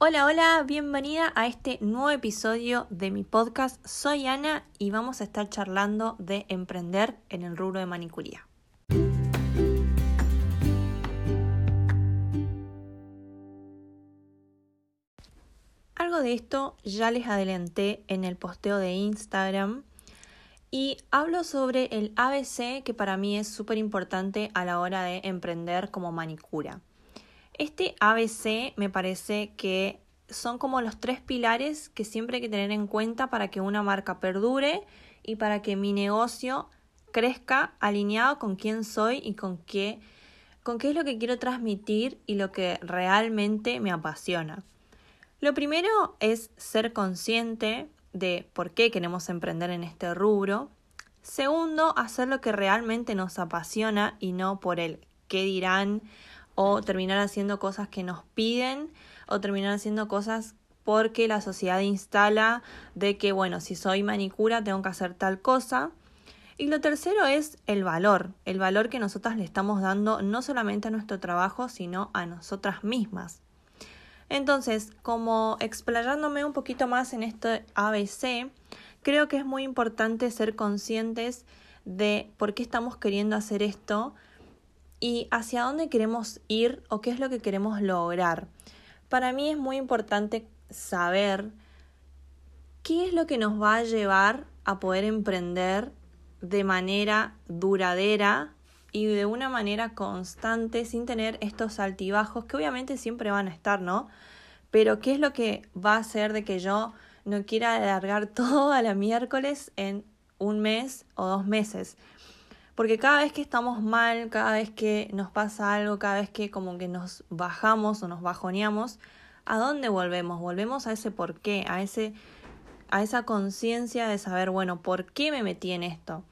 Hola, hola, bienvenida a este nuevo episodio de mi podcast. Soy Ana y vamos a estar charlando de emprender en el rubro de manicuría. Algo de esto ya les adelanté en el posteo de Instagram y hablo sobre el ABC que para mí es súper importante a la hora de emprender como manicura. Este ABC me parece que son como los tres pilares que siempre hay que tener en cuenta para que una marca perdure y para que mi negocio crezca alineado con quién soy y con qué, con qué es lo que quiero transmitir y lo que realmente me apasiona. Lo primero es ser consciente de por qué queremos emprender en este rubro. Segundo, hacer lo que realmente nos apasiona y no por el qué dirán o terminar haciendo cosas que nos piden o terminar haciendo cosas porque la sociedad instala de que, bueno, si soy manicura tengo que hacer tal cosa. Y lo tercero es el valor, el valor que nosotras le estamos dando no solamente a nuestro trabajo, sino a nosotras mismas. Entonces, como explayándome un poquito más en este ABC, creo que es muy importante ser conscientes de por qué estamos queriendo hacer esto y hacia dónde queremos ir o qué es lo que queremos lograr. Para mí es muy importante saber qué es lo que nos va a llevar a poder emprender de manera duradera y de una manera constante sin tener estos altibajos que obviamente siempre van a estar, ¿no? Pero qué es lo que va a hacer de que yo no quiera alargar todo a la miércoles en un mes o dos meses. Porque cada vez que estamos mal, cada vez que nos pasa algo, cada vez que como que nos bajamos o nos bajoneamos, ¿a dónde volvemos? Volvemos a ese por qué, a ese a esa conciencia de saber, bueno, ¿por qué me metí en esto?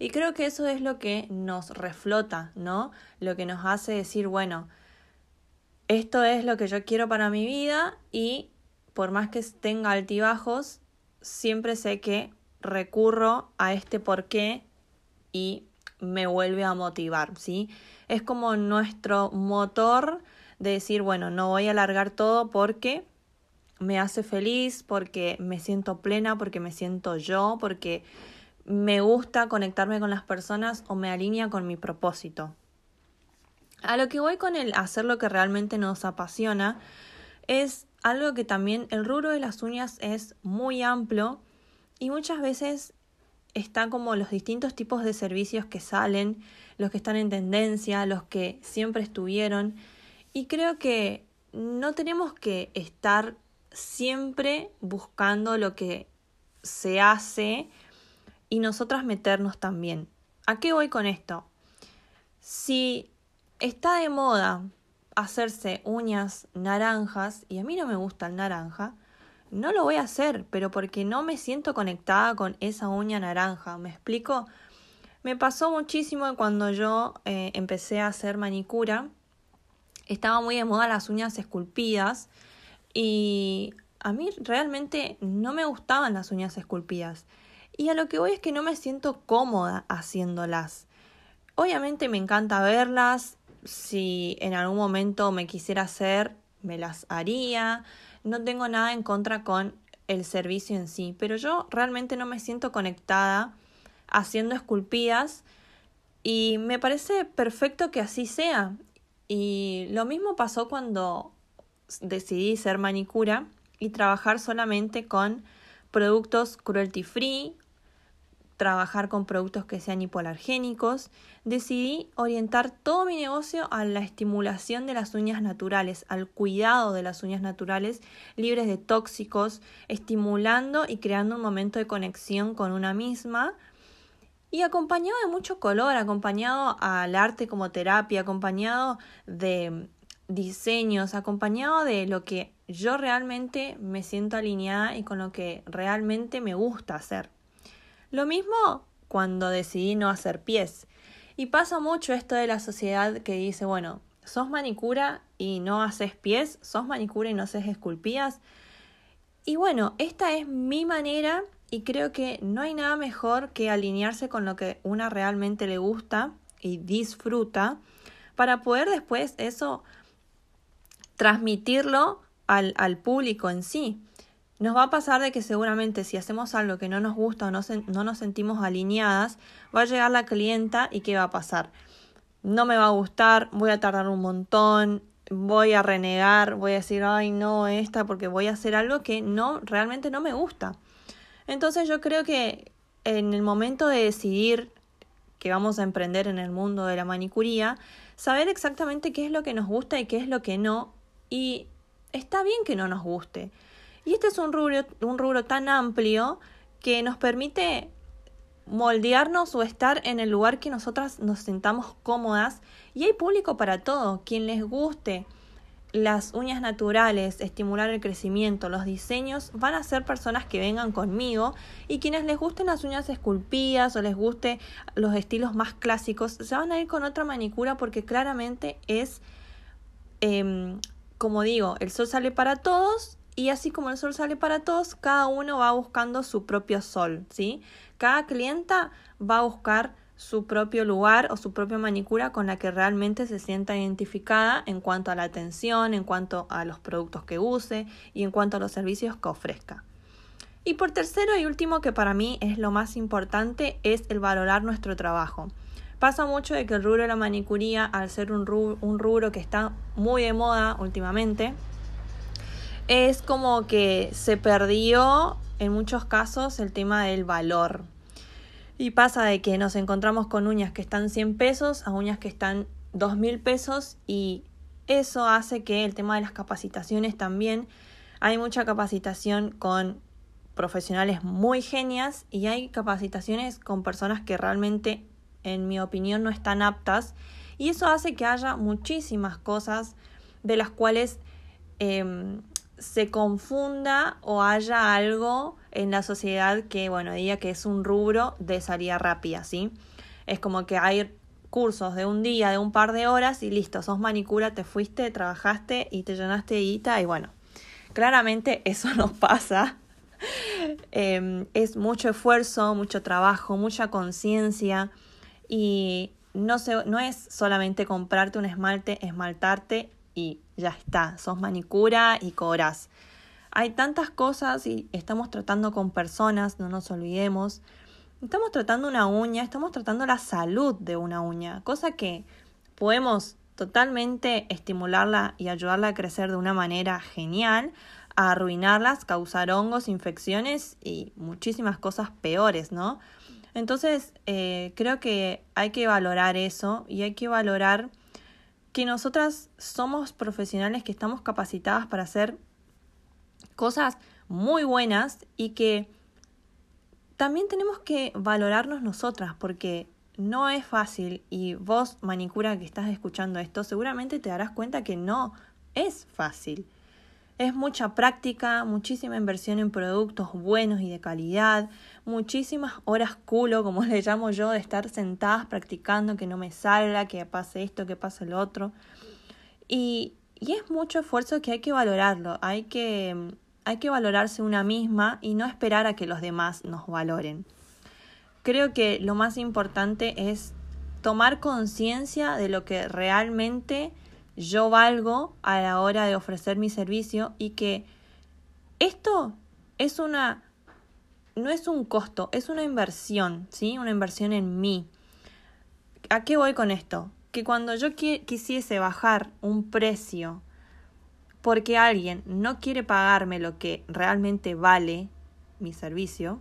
Y creo que eso es lo que nos reflota, ¿no? Lo que nos hace decir, bueno, esto es lo que yo quiero para mi vida y por más que tenga altibajos, siempre sé que recurro a este por qué y me vuelve a motivar, ¿sí? Es como nuestro motor de decir, bueno, no voy a alargar todo porque me hace feliz, porque me siento plena, porque me siento yo, porque me gusta conectarme con las personas o me alinea con mi propósito. A lo que voy con el hacer lo que realmente nos apasiona es algo que también el rubro de las uñas es muy amplio y muchas veces está como los distintos tipos de servicios que salen, los que están en tendencia, los que siempre estuvieron. Y creo que no tenemos que estar siempre buscando lo que se hace y nosotras meternos también. ¿A qué voy con esto? Si está de moda hacerse uñas naranjas, y a mí no me gusta el naranja, no lo voy a hacer, pero porque no me siento conectada con esa uña naranja. ¿Me explico? Me pasó muchísimo cuando yo eh, empecé a hacer manicura. Estaba muy de moda las uñas esculpidas y a mí realmente no me gustaban las uñas esculpidas. Y a lo que voy es que no me siento cómoda haciéndolas. Obviamente me encanta verlas. Si en algún momento me quisiera hacer, me las haría no tengo nada en contra con el servicio en sí, pero yo realmente no me siento conectada haciendo esculpidas y me parece perfecto que así sea. Y lo mismo pasó cuando decidí ser manicura y trabajar solamente con productos cruelty free trabajar con productos que sean hipoalergénicos, decidí orientar todo mi negocio a la estimulación de las uñas naturales, al cuidado de las uñas naturales libres de tóxicos, estimulando y creando un momento de conexión con una misma y acompañado de mucho color, acompañado al arte como terapia, acompañado de diseños, acompañado de lo que yo realmente me siento alineada y con lo que realmente me gusta hacer. Lo mismo cuando decidí no hacer pies. Y pasa mucho esto de la sociedad que dice, bueno, sos manicura y no haces pies, sos manicura y no haces esculpías. Y bueno, esta es mi manera y creo que no hay nada mejor que alinearse con lo que una realmente le gusta y disfruta para poder después eso transmitirlo al, al público en sí. Nos va a pasar de que seguramente si hacemos algo que no nos gusta o no, no nos sentimos alineadas, va a llegar la clienta y ¿qué va a pasar? No me va a gustar, voy a tardar un montón, voy a renegar, voy a decir, ay, no, esta, porque voy a hacer algo que no, realmente no me gusta. Entonces yo creo que en el momento de decidir que vamos a emprender en el mundo de la manicuría, saber exactamente qué es lo que nos gusta y qué es lo que no, y está bien que no nos guste. Y este es un rubro, un rubro tan amplio que nos permite moldearnos o estar en el lugar que nosotras nos sintamos cómodas. Y hay público para todo, quien les guste las uñas naturales, estimular el crecimiento, los diseños, van a ser personas que vengan conmigo. Y quienes les gusten las uñas esculpidas o les guste los estilos más clásicos, se van a ir con otra manicura porque claramente es, em, como digo, el sol sale para todos y así como el sol sale para todos, cada uno va buscando su propio sol, ¿sí? Cada clienta va a buscar su propio lugar o su propia manicura con la que realmente se sienta identificada en cuanto a la atención, en cuanto a los productos que use y en cuanto a los servicios que ofrezca. Y por tercero y último, que para mí es lo más importante, es el valorar nuestro trabajo. Pasa mucho de que el rubro de la manicuría, al ser un un rubro que está muy de moda últimamente, es como que se perdió en muchos casos el tema del valor. Y pasa de que nos encontramos con uñas que están 100 pesos a uñas que están 2 mil pesos y eso hace que el tema de las capacitaciones también, hay mucha capacitación con profesionales muy genias y hay capacitaciones con personas que realmente, en mi opinión, no están aptas y eso hace que haya muchísimas cosas de las cuales em, se confunda o haya algo en la sociedad que, bueno, diga que es un rubro de salida rápida, ¿sí? Es como que hay cursos de un día, de un par de horas y listo, sos manicura, te fuiste, trabajaste y te llenaste de guita y bueno, claramente eso no pasa. Em, es mucho esfuerzo, mucho trabajo, mucha conciencia y no, se, no es solamente comprarte un esmalte, esmaltarte y ya está, sos manicura y cobras. Hay tantas cosas y estamos tratando con personas, no nos olvidemos. Estamos tratando una uña, estamos tratando la salud de una uña, cosa que podemos totalmente estimularla y ayudarla a crecer de una manera genial, a arruinarlas, causar hongos, infecciones y muchísimas cosas peores, ¿no? Entonces, eh, creo que hay que valorar eso y hay que valorar que nosotras somos profesionales que estamos capacitadas para hacer cosas muy buenas y que también tenemos que valorarnos nosotras porque no es fácil y vos, manicura que estás escuchando esto, seguramente te darás cuenta que no es fácil. Es mucha práctica, muchísima inversión en productos buenos y de calidad, muchísimas horas culo, como le llamo yo, de estar sentadas practicando que no me salga, que pase esto, que pase lo otro. Y, y es mucho esfuerzo que hay que valorarlo, hay que, hay que valorarse una misma y no esperar a que los demás nos valoren. Creo que lo más importante es tomar conciencia de lo que realmente yo valgo a la hora de ofrecer mi servicio y que esto es una no es un costo, es una inversión, ¿sí? Una inversión en mí. ¿A qué voy con esto? Que cuando yo quisiese bajar un precio porque alguien no quiere pagarme lo que realmente vale mi servicio,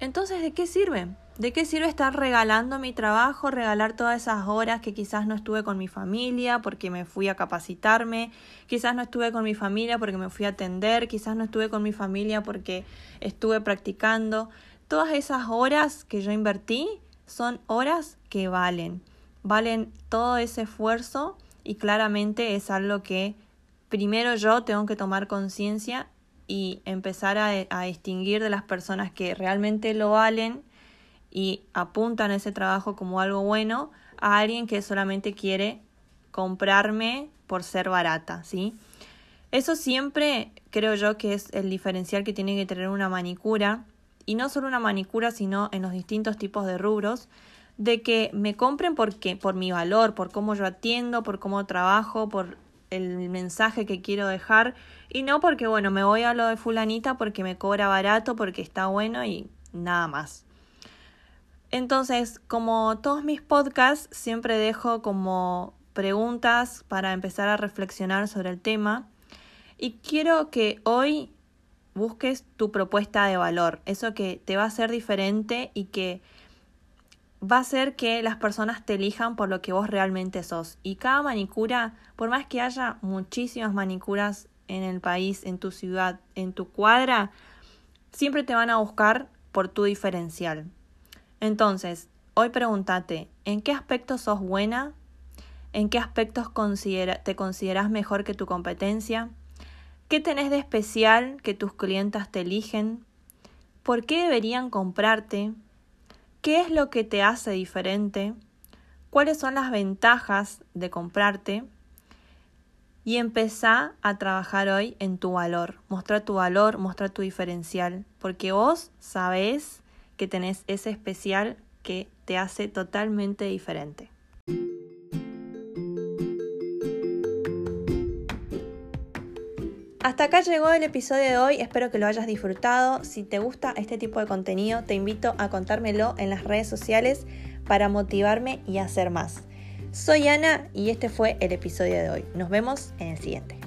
entonces ¿de qué sirve? ¿De qué sirve estar regalando mi trabajo, regalar todas esas horas que quizás no estuve con mi familia porque me fui a capacitarme, quizás no estuve con mi familia porque me fui a atender, quizás no estuve con mi familia porque estuve practicando? Todas esas horas que yo invertí son horas que valen, valen todo ese esfuerzo y claramente es algo que primero yo tengo que tomar conciencia y empezar a, a distinguir de las personas que realmente lo valen y apuntan ese trabajo como algo bueno a alguien que solamente quiere comprarme por ser barata, ¿sí? Eso siempre creo yo que es el diferencial que tiene que tener una manicura, y no solo una manicura, sino en los distintos tipos de rubros, de que me compren porque por mi valor, por cómo yo atiendo, por cómo trabajo, por el mensaje que quiero dejar y no porque, bueno, me voy a lo de fulanita porque me cobra barato, porque está bueno y nada más. Entonces, como todos mis podcasts, siempre dejo como preguntas para empezar a reflexionar sobre el tema. Y quiero que hoy busques tu propuesta de valor, eso que te va a hacer diferente y que va a hacer que las personas te elijan por lo que vos realmente sos. Y cada manicura, por más que haya muchísimas manicuras en el país, en tu ciudad, en tu cuadra, siempre te van a buscar por tu diferencial. Entonces, hoy pregúntate, ¿en qué aspectos sos buena? ¿En qué aspectos te consideras mejor que tu competencia? ¿Qué tenés de especial que tus clientas te eligen? ¿Por qué deberían comprarte? ¿Qué es lo que te hace diferente? ¿Cuáles son las ventajas de comprarte? Y empezá a trabajar hoy en tu valor. Mostrar tu valor, mostrar tu diferencial. Porque vos sabés que tenés ese especial que te hace totalmente diferente. Hasta acá llegó el episodio de hoy, espero que lo hayas disfrutado. Si te gusta este tipo de contenido, te invito a contármelo en las redes sociales para motivarme y hacer más. Soy Ana y este fue el episodio de hoy. Nos vemos en el siguiente.